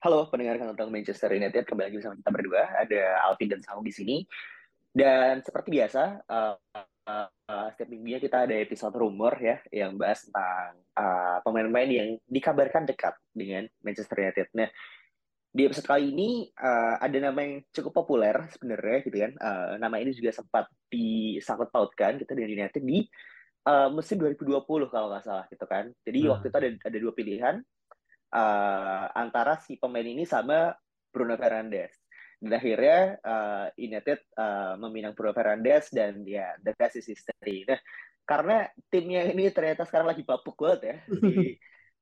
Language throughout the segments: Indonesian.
Halo pendengar tentang Manchester United kembali lagi bersama kita berdua ada Alvin dan Saung di sini dan seperti biasa uh, uh, uh, setiap minggunya kita ada episode rumor ya yang bahas tentang uh, pemain-pemain yang dikabarkan dekat dengan Manchester United. Nah di episode kali ini uh, ada nama yang cukup populer sebenarnya gitu kan. Uh, nama ini juga sempat disangkut pautkan kita dengan United di uh, musim 2020 kalau nggak salah gitu kan. Jadi hmm. waktu itu ada ada dua pilihan uh, antara si pemain ini sama Bruno Fernandes. Dan akhirnya uh, United uh, meminang Bruno Fernandes dan ya the best is history. Nah, karena timnya ini ternyata sekarang lagi bapuk banget ya di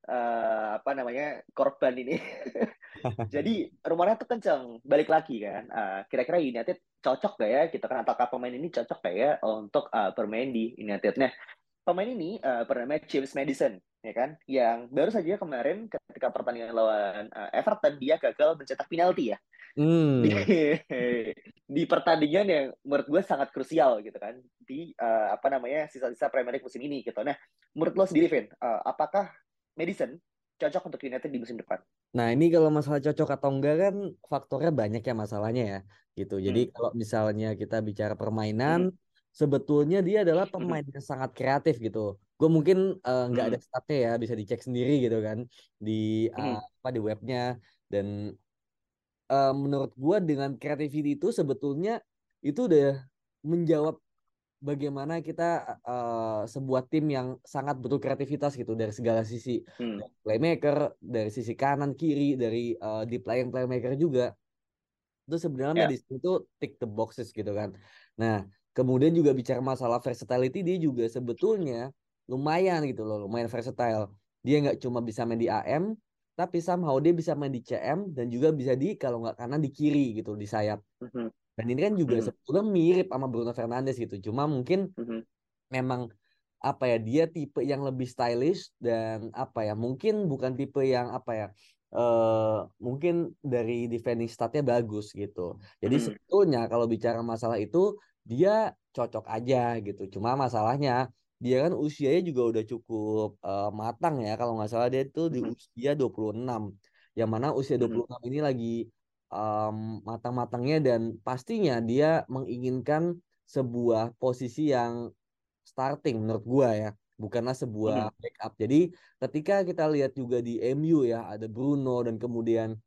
uh, apa namanya korban ini. Jadi rumornya tuh kenceng balik lagi kan. Uh, kira-kira United cocok gak ya kita kan apakah pemain ini cocok gak ya untuk uh, bermain di United. Nah, pemain ini uh, bernama James Madison ya kan? Yang baru saja kemarin ketika pertandingan lawan uh, Everton dia gagal mencetak penalti ya. Hmm. di, di pertandingan yang menurut gue sangat krusial gitu kan. Di uh, apa namanya sisa-sisa Premier League musim ini gitu. Nah menurut lo sendiri Vin uh, apakah Madison cocok untuk United di musim depan? Nah ini kalau masalah cocok atau enggak kan faktornya banyak ya masalahnya ya gitu. Jadi hmm. kalau misalnya kita bicara permainan hmm. sebetulnya dia adalah pemain yang sangat kreatif gitu. Gue mungkin nggak uh, ada statnya ya, bisa dicek sendiri gitu kan di uh, apa di webnya. Dan uh, menurut gue dengan creativity itu sebetulnya itu udah menjawab bagaimana kita uh, sebuah tim yang sangat butuh kreativitas gitu dari segala sisi. Hmm. playmaker dari sisi kanan kiri dari uh, di playing playmaker juga. Itu sebenarnya yeah. di situ tick the boxes gitu kan. Nah Kemudian juga bicara masalah versatility dia juga sebetulnya lumayan gitu loh, lumayan versatile. Dia nggak cuma bisa main di AM, tapi somehow dia bisa main di CM dan juga bisa di kalau nggak kanan di kiri gitu di sayap. Mm-hmm. Dan ini kan juga mm-hmm. sebetulnya mirip sama Bruno Fernandes gitu. Cuma mungkin mm-hmm. memang apa ya dia tipe yang lebih stylish dan apa ya mungkin bukan tipe yang apa ya uh, mungkin dari defending statnya bagus gitu. Jadi mm-hmm. sebetulnya kalau bicara masalah itu dia cocok aja gitu. Cuma masalahnya dia kan usianya juga udah cukup uh, matang ya kalau nggak salah dia itu di usia 26 yang mana usia 26 ini lagi um, matang-matangnya dan pastinya dia menginginkan sebuah posisi yang starting menurut gua ya bukanlah sebuah backup. Jadi ketika kita lihat juga di MU ya ada Bruno dan kemudian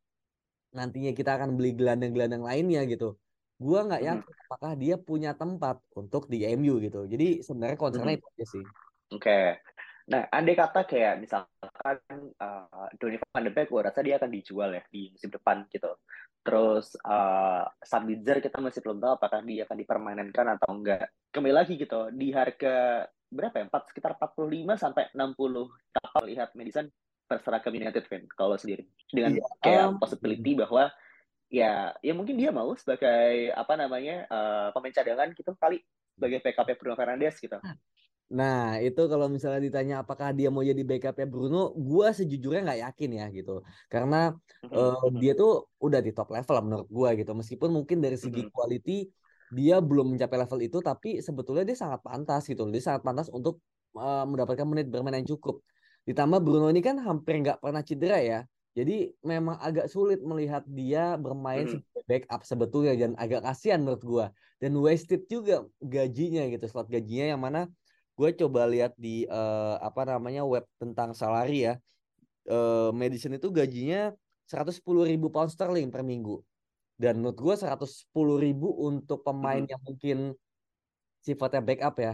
nantinya kita akan beli gelandang-gelandang lainnya gitu gue nggak yakin hmm. apakah dia punya tempat untuk di MU gitu. Jadi sebenarnya concernnya hmm. itu aja sih. Oke. Okay. Nah, andai kata kayak misalkan uh, Donny van de Beek, gue rasa dia akan dijual ya di musim depan gitu. Terus uh, Sabitzer kita masih belum tahu apakah dia akan dipermanenkan atau enggak. Kembali lagi gitu, di harga berapa ya? 4, sekitar 45 sampai 60 kita lihat Madison terserah ke United fan kalau sendiri. Dengan yeah. kayak um, possibility bahwa ya ya mungkin dia mau sebagai apa namanya uh, pemain cadangan gitu kali sebagai backup Bruno Fernandes gitu. Nah itu kalau misalnya ditanya apakah dia mau jadi backup Bruno, gue sejujurnya nggak yakin ya gitu, karena uh, dia tuh udah di top level menurut gue gitu, meskipun mungkin dari segi quality dia belum mencapai level itu, tapi sebetulnya dia sangat pantas gitu, dia sangat pantas untuk uh, mendapatkan menit bermain yang cukup. Ditambah Bruno ini kan hampir nggak pernah cedera ya, jadi memang agak sulit melihat dia bermain hmm. sebagai backup sebetulnya dan agak kasihan menurut gua. Dan wasted juga gajinya gitu, slot gajinya yang mana gue coba lihat di uh, apa namanya web tentang salary ya. Uh, Madison itu gajinya 110 ribu pound sterling per minggu. Dan menurut gue 110 ribu untuk pemain hmm. yang mungkin sifatnya backup ya.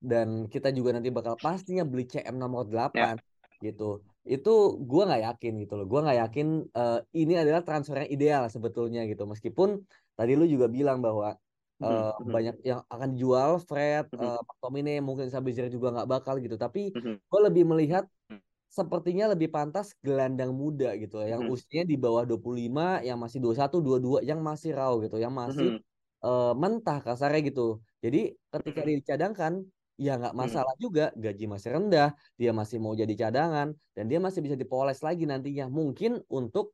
Dan kita juga nanti bakal pastinya beli CM nomor 8 ya. Gitu itu gue nggak yakin gitu loh gue nggak yakin uh, ini adalah transfer yang ideal sebetulnya gitu meskipun tadi lu juga bilang bahwa uh, mm-hmm. banyak yang akan dijual Fred mm-hmm. uh, McTominay mungkin Sabitzer juga nggak bakal gitu tapi mm-hmm. gue lebih melihat sepertinya lebih pantas gelandang muda gitu yang mm -hmm. usianya di bawah 25 yang masih 21 22 yang masih raw gitu yang masih mm -hmm. uh, mentah kasarnya gitu jadi ketika dicadangkan ya nggak masalah hmm. juga gaji masih rendah dia masih mau jadi cadangan dan dia masih bisa dipoles lagi nantinya. Mungkin untuk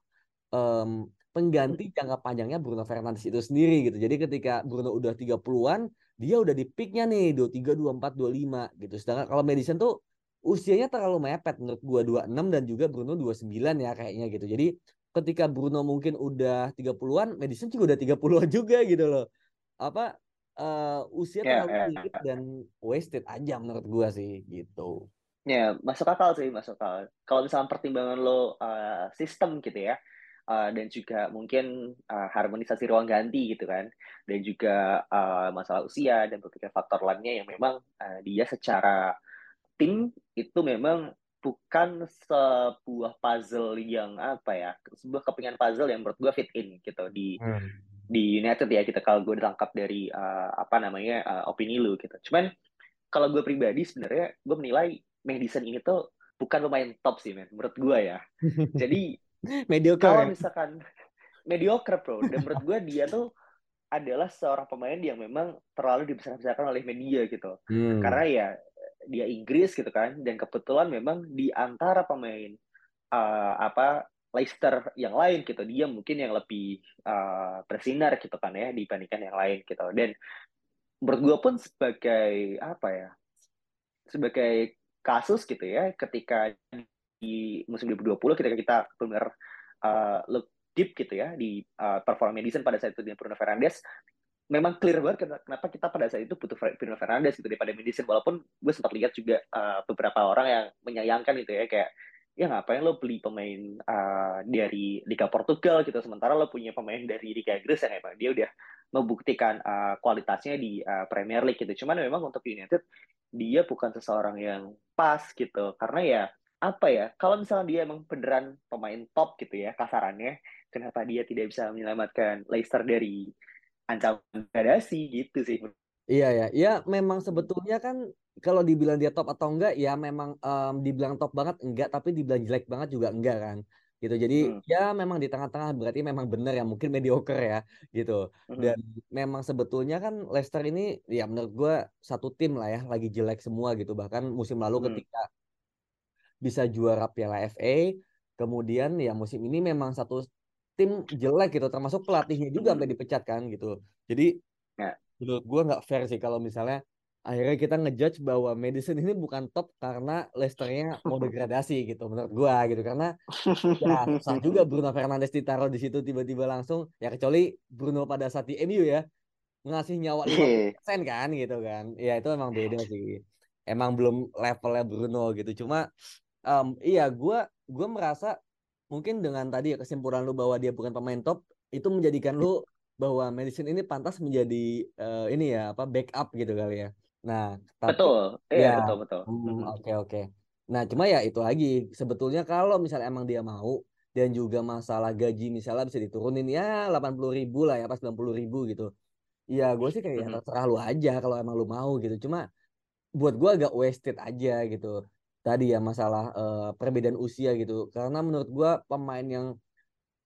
um, pengganti jangka panjangnya Bruno Fernandes itu sendiri gitu. Jadi ketika Bruno udah 30-an dia udah di peaknya nih 23 24 25 gitu. Sedangkan kalau Madison tuh usianya terlalu mepet menurut gua 26 dan juga Bruno 29 ya kayaknya gitu. Jadi ketika Bruno mungkin udah 30-an Madison juga udah 30-an juga gitu loh. Apa uh, usia yeah, terlalu yeah. dikit dan wasted aja menurut gua sih gitu. Ya, yeah, masuk akal sih, masuk akal. Kalau misalnya pertimbangan lo uh, sistem gitu ya, uh, dan juga mungkin uh, harmonisasi ruang ganti gitu kan, dan juga uh, masalah usia dan berbagai faktor lainnya yang memang uh, dia secara tim itu memang bukan sebuah puzzle yang apa ya, sebuah kepingan puzzle yang menurut gue fit in gitu di hmm di United ya kita kalau gue ditangkap dari uh, apa namanya uh, opini lu gitu. Cuman kalau gue pribadi sebenarnya gue menilai Madison ini tuh bukan pemain top sih men menurut gue ya. Jadi mediocre. Kalau ya? misalkan mediocre bro dan menurut gue dia tuh adalah seorang pemain yang memang terlalu dibesar-besarkan oleh media gitu. Hmm. Karena ya dia Inggris gitu kan dan kebetulan memang di antara pemain uh, apa Leicester yang lain gitu dia mungkin yang lebih uh, bersinar gitu kan ya dibandingkan yang lain gitu. Dan menurut pun sebagai apa ya sebagai kasus gitu ya ketika di musim 2020 ketika kita benar uh, look deep gitu ya di uh, performa Madison pada saat itu dengan Bruno Fernandes memang clear banget kenapa kita pada saat itu butuh Bruno Fernandes gitu daripada Madison walaupun gue sempat lihat juga uh, beberapa orang yang menyayangkan gitu ya kayak ya ngapain lo beli pemain uh, dari Liga Portugal gitu sementara lo punya pemain dari Liga Inggris yang emang dia udah membuktikan uh, kualitasnya di uh, Premier League gitu. Cuman memang untuk United dia bukan seseorang yang pas gitu. Karena ya apa ya kalau misalnya dia emang beneran pemain top gitu ya kasarannya kenapa dia tidak bisa menyelamatkan Leicester dari ancaman degradasi gitu sih Iya ya, ya memang sebetulnya kan kalau dibilang dia top atau enggak ya memang um, dibilang top banget enggak tapi dibilang jelek banget juga enggak kan gitu jadi hmm. ya memang di tengah-tengah berarti memang benar ya mungkin mediocre ya gitu hmm. dan memang sebetulnya kan Leicester ini ya menurut gue satu tim lah ya lagi jelek semua gitu bahkan musim lalu hmm. ketika bisa juara Piala FA kemudian ya musim ini memang satu tim jelek gitu termasuk pelatihnya juga hmm. sampai dipecat kan gitu jadi ya menurut gue nggak fair sih kalau misalnya akhirnya kita ngejudge bahwa Madison ini bukan top karena Leicesternya mau degradasi gitu menurut gue gitu. Karena ya susah juga Bruno Fernandes ditaruh di situ tiba-tiba langsung. Ya kecuali Bruno pada saat di MU ya ngasih nyawa 50% iya. kan gitu kan. Ya itu emang beda sih. Emang belum levelnya Bruno gitu. Cuma um, iya gue gue merasa mungkin dengan tadi ya kesimpulan lu bahwa dia bukan pemain top itu menjadikan lu bahwa medicine ini pantas menjadi uh, ini ya apa backup gitu kali ya. Nah, tapi, betul, iya ya, betul betul. Hmm, oke hmm, oke. Okay, okay. Nah, cuma ya itu lagi sebetulnya kalau misalnya emang dia mau dan juga masalah gaji misalnya bisa diturunin ya delapan puluh ribu lah ya pas sembilan puluh ribu gitu. Ya gue sih kayak ya, terserah lu aja kalau emang lu mau gitu. Cuma buat gue agak wasted aja gitu. Tadi ya masalah uh, perbedaan usia gitu. Karena menurut gue pemain yang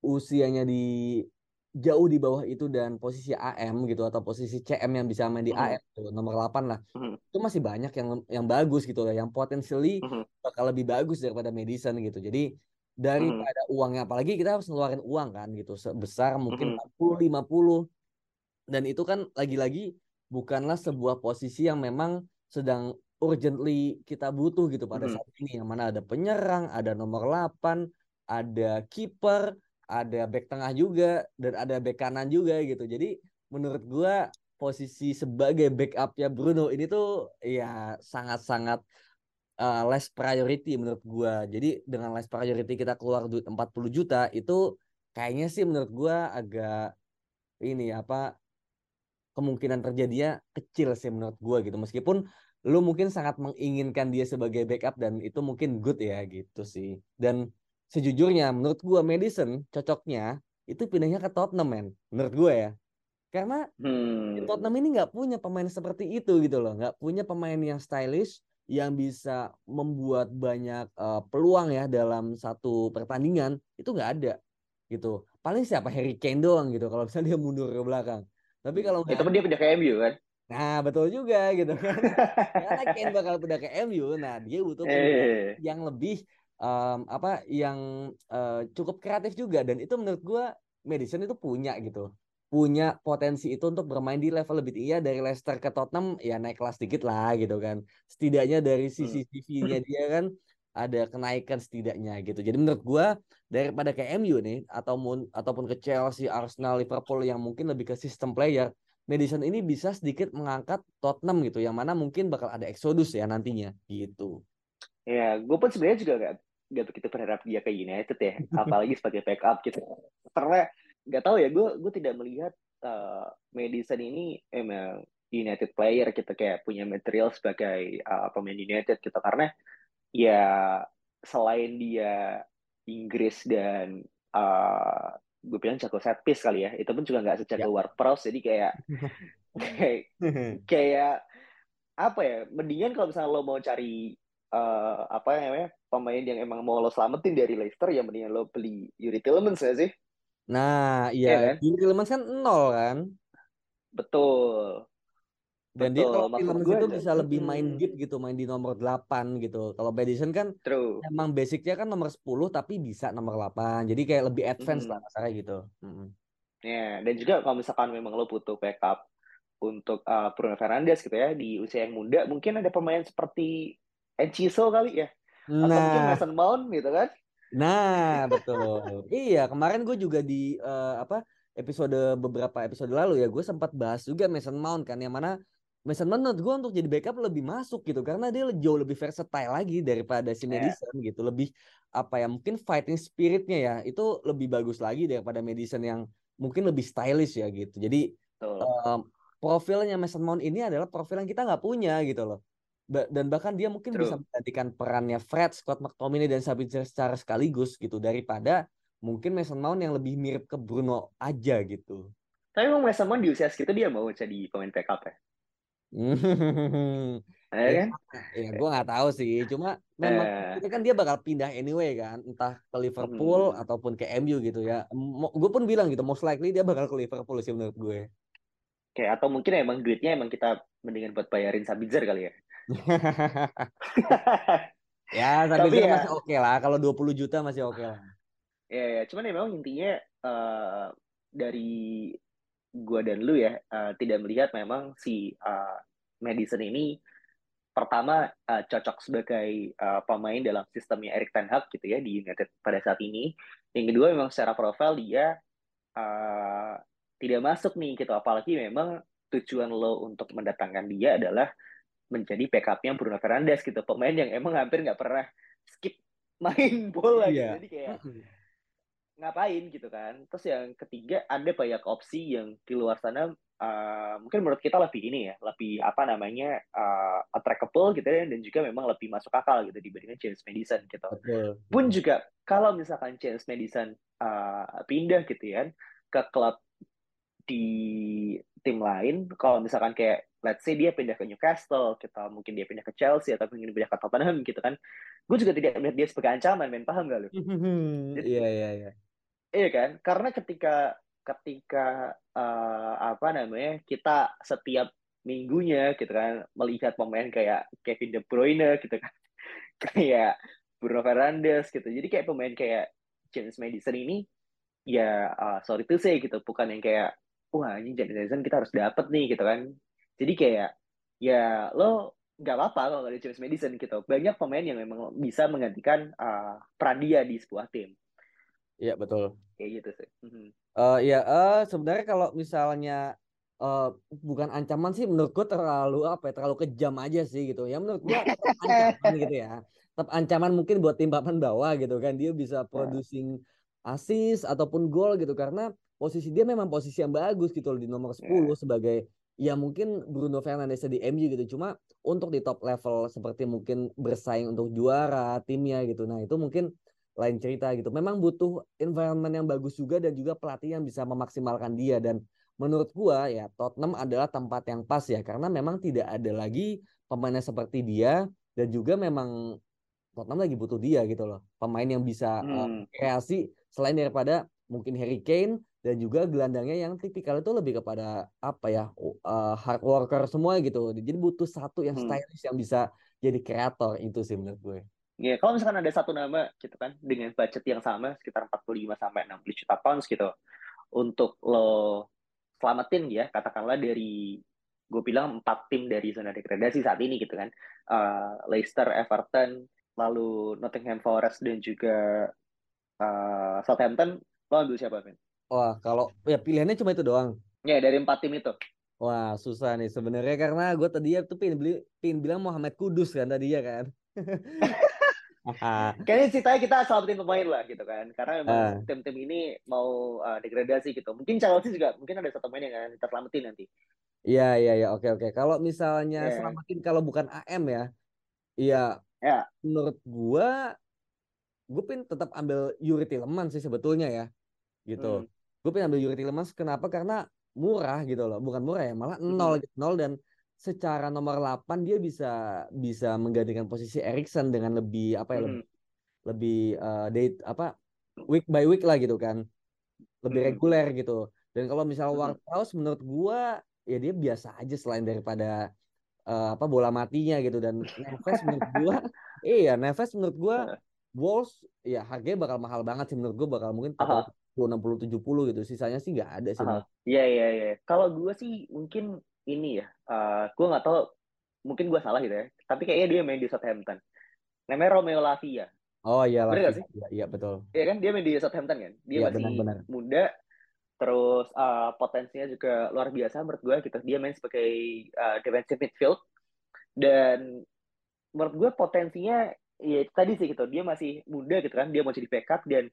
usianya di jauh di bawah itu dan posisi AM gitu atau posisi CM yang bisa main di mm. AM gitu, nomor 8 lah. Mm. Itu masih banyak yang yang bagus gitu lah, yang potentially mm. bakal lebih bagus daripada Madison gitu. Jadi daripada mm. uangnya apalagi kita harus ngeluarin uang kan gitu sebesar mungkin mm. 40 50 dan itu kan lagi-lagi bukanlah sebuah posisi yang memang sedang urgently kita butuh gitu pada mm. saat ini yang mana ada penyerang, ada nomor 8, ada kiper, ada back tengah juga dan ada back kanan juga gitu. Jadi menurut gua posisi sebagai backupnya Bruno ini tuh ya sangat-sangat uh, less priority menurut gua. Jadi dengan less priority kita keluar duit 40 juta itu kayaknya sih menurut gua agak ini apa kemungkinan terjadinya kecil sih menurut gua gitu. Meskipun lu mungkin sangat menginginkan dia sebagai backup dan itu mungkin good ya gitu sih. Dan sejujurnya menurut gue Madison cocoknya itu pindahnya ke Tottenham men menurut gue ya karena hmm. Tottenham ini nggak punya pemain seperti itu gitu loh nggak punya pemain yang stylish yang bisa membuat banyak uh, peluang ya dalam satu pertandingan itu nggak ada gitu. Paling siapa Harry Kane doang gitu kalau misalnya dia mundur ke belakang. Tapi kalau itu pun dia pindah ke MU kan. Nah betul juga gitu kan. Karena Kane bakal pindah ke MU, nah dia butuh eh. yang lebih um, apa yang uh, cukup kreatif juga. Dan itu menurut gue Madison itu punya gitu. Punya potensi itu untuk bermain di level lebih tinggi. Ya dari Leicester ke Tottenham ya naik kelas dikit lah gitu kan. Setidaknya dari sisi hmm. CV-nya dia kan ada kenaikan setidaknya gitu. Jadi menurut gua daripada ke MU nih ataupun ataupun ke Chelsea Arsenal Liverpool yang mungkin lebih ke sistem player Madison ini bisa sedikit mengangkat Tottenham gitu. Yang mana mungkin bakal ada exodus ya nantinya gitu. Ya gue pun sebenarnya juga gak, gak begitu berharap dia ke United ya apalagi sebagai backup gitu karena nggak tahu ya gue gue tidak melihat uh, Madison ini emang United player kita gitu, kayak punya material sebagai uh, pemain United gitu karena ya selain dia Inggris dan uh, gue bilang jago set piece kali ya itu pun juga nggak sejago ya. Ward Prowse jadi kayak kayak kayak apa ya mendingan kalau misalnya lo mau cari uh, apa namanya pemain yang emang mau lo selamatin dari Leicester ya mendingan lo beli Yuri Tillmans ya sih Nah, iya, ya kan? Tillmans kan nol kan? Betul. Dan Betul. dia kalau Tillmans itu ada. bisa lebih main deep gitu, main di nomor 8 gitu. Kalau Madison kan True. emang basicnya kan nomor 10 tapi bisa nomor 8. Jadi kayak lebih advance hmm. lah kasarnya gitu. Hmm. Ya, dan juga kalau misalkan memang lo butuh backup untuk uh, Bruno Fernandes gitu ya di usia yang muda, mungkin ada pemain seperti Enciso kali ya. Nah. Atau mungkin nah. Mason Mount gitu kan. Nah, betul. iya, kemarin gue juga di uh, apa episode beberapa episode lalu ya, gue sempat bahas juga Mason Mount kan, yang mana Mason Mount menurut gue untuk jadi backup lebih masuk gitu, karena dia jauh lebih versatile lagi daripada si iya. Madison yeah. gitu, lebih apa ya mungkin fighting spiritnya ya itu lebih bagus lagi daripada Madison yang mungkin lebih stylish ya gitu. Jadi um, profilnya Mason Mount ini adalah profil yang kita nggak punya gitu loh dan bahkan dia mungkin True. bisa menggantikan perannya Fred, Scott McTominay dan Sabitzer secara sekaligus gitu daripada mungkin Mason Mount yang lebih mirip ke Bruno aja gitu. Tapi emang Mason Mount di usia segitu dia mau jadi pemain backup ya? ya kan? Ya, gue nggak tahu sih. Cuma memang uh, kan dia bakal pindah anyway kan, entah ke Liverpool hmm. ataupun ke MU gitu ya. Gue pun bilang gitu, most likely dia bakal ke Liverpool sih menurut gue. Kayak atau mungkin emang duitnya emang kita mendingan buat bayarin Sabitzer kali ya. ya, tapi ya, masih oke okay lah. Kalau 20 juta masih oke okay lah. Ya, ya, cuman ya memang intinya uh, dari gua dan lu ya uh, tidak melihat memang si uh, Madison ini pertama uh, cocok sebagai uh, pemain dalam sistemnya Erik Ten Hag gitu ya di United pada saat ini. Yang kedua memang secara profil dia uh, tidak masuk nih gitu apalagi memang tujuan lo untuk mendatangkan dia adalah menjadi backupnya Bruno Fernandes gitu pemain yang emang hampir nggak pernah skip main bola yeah. gitu jadi kayak ngapain gitu kan terus yang ketiga ada banyak opsi yang di luar sana uh, mungkin menurut kita lebih ini ya lebih apa namanya uh, attractable gitu ya dan juga memang lebih masuk akal gitu dibandingkan James Madison gitu okay. pun juga kalau misalkan James Madison uh, pindah gitu ya ke klub di tim lain kalau misalkan kayak let's say dia pindah ke Newcastle kita mungkin dia pindah ke Chelsea atau mungkin pindah ke Tottenham gitu kan gue juga tidak melihat dia sebagai ancaman main paham gak lu? Iya iya iya. Iya kan? Karena ketika ketika uh, apa namanya kita setiap minggunya gitu kan melihat pemain kayak Kevin De Bruyne gitu kan kayak Bruno Fernandes gitu. Jadi kayak pemain kayak James Madison ini ya uh, sorry to say gitu bukan yang kayak wah ini James Madison kita harus dapat nih gitu kan jadi kayak ya lo nggak apa-apa kalau ada James Madison gitu banyak pemain yang memang bisa menggantikan uh, peran dia di sebuah tim Iya betul. Kayak gitu sih. Mm-hmm. Uh, ya uh, sebenarnya kalau misalnya uh, bukan ancaman sih menurutku terlalu apa ya terlalu kejam aja sih gitu ya menurut gua ancaman gitu ya tetap ancaman mungkin buat tim papan bawah gitu kan dia bisa iya. producing assist ataupun gol gitu karena posisi dia memang posisi yang bagus gitu loh di nomor 10 yeah. sebagai ya mungkin Bruno Fernandes di MU gitu. Cuma untuk di top level seperti mungkin bersaing untuk juara timnya gitu. Nah itu mungkin lain cerita gitu. Memang butuh environment yang bagus juga dan juga pelatih yang bisa memaksimalkan dia. Dan menurut gua ya Tottenham adalah tempat yang pas ya. Karena memang tidak ada lagi pemainnya seperti dia. Dan juga memang Tottenham lagi butuh dia gitu loh. Pemain yang bisa uh, Hmm. kreasi selain daripada mungkin Harry Kane dan juga gelandangnya yang tipikal itu lebih kepada apa ya uh, hard worker semua gitu jadi butuh satu yang Hmm. stylish yang bisa jadi kreator itu sih menurut gue Ya, kalau misalkan ada satu nama gitu kan dengan budget yang sama sekitar 45 sampai 60 juta pounds gitu untuk lo selamatin ya katakanlah dari gue bilang empat tim dari zona degradasi saat ini gitu kan Eh, Leicester, Everton, lalu Nottingham Forest dan juga eh, Southampton lo ambil siapa Ben? Wah kalau ya pilihannya cuma itu doang Ya dari empat tim itu. Wah susah nih sebenarnya karena gue tadi tuh pin beli pin bilang Muhammad Kudus kan tadi ya kan. Kayaknya ceritanya kita selamatin pemain lah gitu kan karena memang Ah. tim-tim ini mau eh, degradasi gitu. Mungkin Chelsea juga mungkin ada satu pemain yang akan kita selamatin nanti. Iya iya iya oke oke. Kalau misalnya Iya. selamatin kalau bukan AM ya, iya Ya. menurut gua gue pin tetap ambil Yuri Tielemans sih sebetulnya ya gitu. Hmm. Gue pin ambil Yuri Tielemans. Kenapa? Karena murah gitu loh, bukan murah ya, malah nol gitu, nol. Dan secara nomor 8 dia bisa bisa menggantikan posisi Erikson dengan lebih apa ya lebih lebih eh, date apa week by week lah gitu kan. Lebih reguler gitu. Dan kalau misal Mhm. Ward-Prowse menurut gua ya dia biasa aja selain daripada eh, apa bola matinya gitu. Dan Neves menurut gua iya Neves menurut gua Wolves ya harganya bakal mahal banget sih. Menurut gua bakal mungkin Aha. 40 60 70 gitu sisanya sih nggak ada sih. Iya iya iya. Kalau gue sih mungkin ini ya, eh gue nggak tahu, mungkin gue salah gitu ya. Tapi kayaknya dia main di Southampton. Namanya Romeo Lavia. oh iya nggak sih? iya, iya betul Iya kan dia main di Southampton kan. Dia Iya, masih benar-benar. muda, terus eh, potensinya juga luar biasa menurut gue gitu. Dia main sebagai eh, defensive midfield dan menurut gue potensinya ya tadi sih gitu. Dia masih muda gitu kan. Dia mau jadi backup dan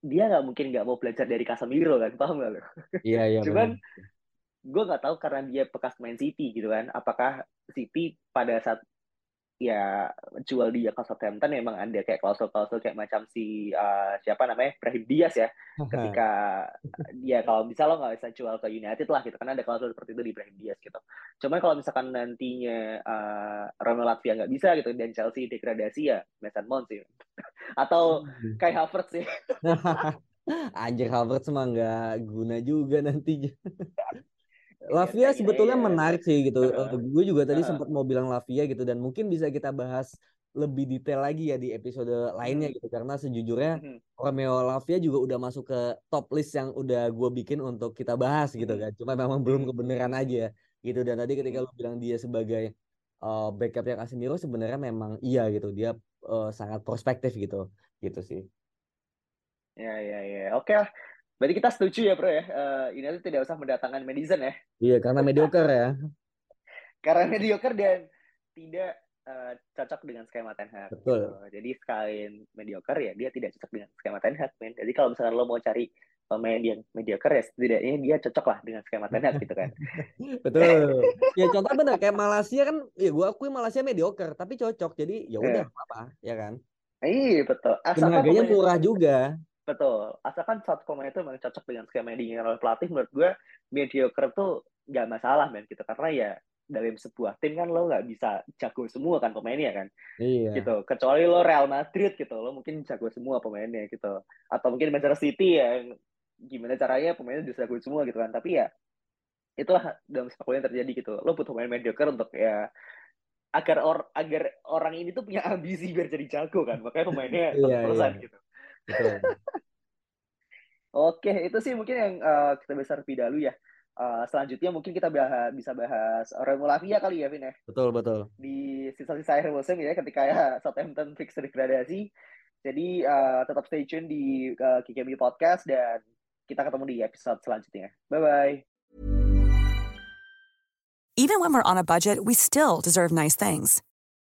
dia nggak mungkin nggak mau belajar dari Casemiro kan, paham nggak lo? iya iya Cuman gue nggak tahu karena dia bekas main City gitu kan apakah City pada saat ya jual dia ke Southampton memang ada kayak klausul-klausul kayak macam si uh, siapa namanya? Brahim Diaz ya. Ketika dia kalau bisa lo nggak bisa jual ke United lah gitu kan ada klausul seperti itu di Brahim Diaz gitu. Cuman kalau misalkan nantinya uh, Romelu Latvia nggak bisa gitu dan Chelsea degradasi ya Mason Mount sih. Atau Kai Havertz sih. Anjir Havertz mah nggak guna juga nantinya. Iya, Lavia kayaknya sebetulnya iya. menarik sih gitu. Heeh. gue juga tadi sempat mau bilang Lavia gitu dan mungkin bisa kita bahas lebih detail lagi ya di episode lainnya Hmm. gitu karena sejujurnya Mhm. Romeo Lavia juga udah masuk ke top list yang udah gue bikin untuk kita bahas gitu kan. Cuma memang belum kebenaran aja gitu dan tadi ketika lu bilang dia sebagai uh, backupnya Casemiro sebenarnya memang iya gitu dia uh, sangat prospektif gitu gitu sih. Ya, ya, ya. Oke lah. Berarti kita setuju ya, bro ya. Eh, United tidak usah mendatangkan Madison ya. Iya karena mediocre ya. Karena mediocre dan tidak eh, cocok dengan skema Ten Hag. Betul. gitu. Jadi sekalian mediocre ya, dia tidak cocok dengan skema Ten Hag, men. Jadi kalau misalkan lo mau cari pemain yang mediocre ya, setidaknya dia cocok lah dengan skema Ten Hag gitu kan. Betul. Ya contoh bener kayak Malaysia kan, ya gue akui Malaysia mediocre, tapi cocok. Jadi ya udah Iya. nggak apa, ya kan. Iya, betul. Asalkan harganya murah juga. Betul. Asalkan satu pemain itu memang cocok dengan skema yang diinginkan oleh pelatih, menurut gue mediocre tuh nggak masalah, men. Gitu. Karena ya dalam sebuah tim kan lo nggak bisa jago semua kan pemainnya kan. Iya. gitu kecuali lo Real Madrid gitu lo mungkin jago semua pemainnya gitu atau mungkin Manchester City ya yang gimana caranya pemainnya bisa jago semua gitu kan tapi ya itulah dalam sepak bola yang terjadi gitu lo butuh pemain mediocre untuk ya agar or agar orang ini tuh punya ambisi biar jadi jago kan makanya pemainnya Iya, iya. gitu Betul. oke itu sih mungkin yang eh, kita bisa lebih dahulu ya Eh, selanjutnya mungkin kita bahas, bisa bahas Romelu Lavia kali ya Vin ya Betul, betul. di sisa-sisa akhir musim ya ketika ya Southampton fix degradasi. Jadi eh, tetap stay tune di uh, KKB Podcast dan kita ketemu di episode selanjutnya. Bye bye. Even when we're on a budget, we still deserve nice things.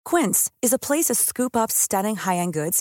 Quince is a place to scoop up stunning high-end goods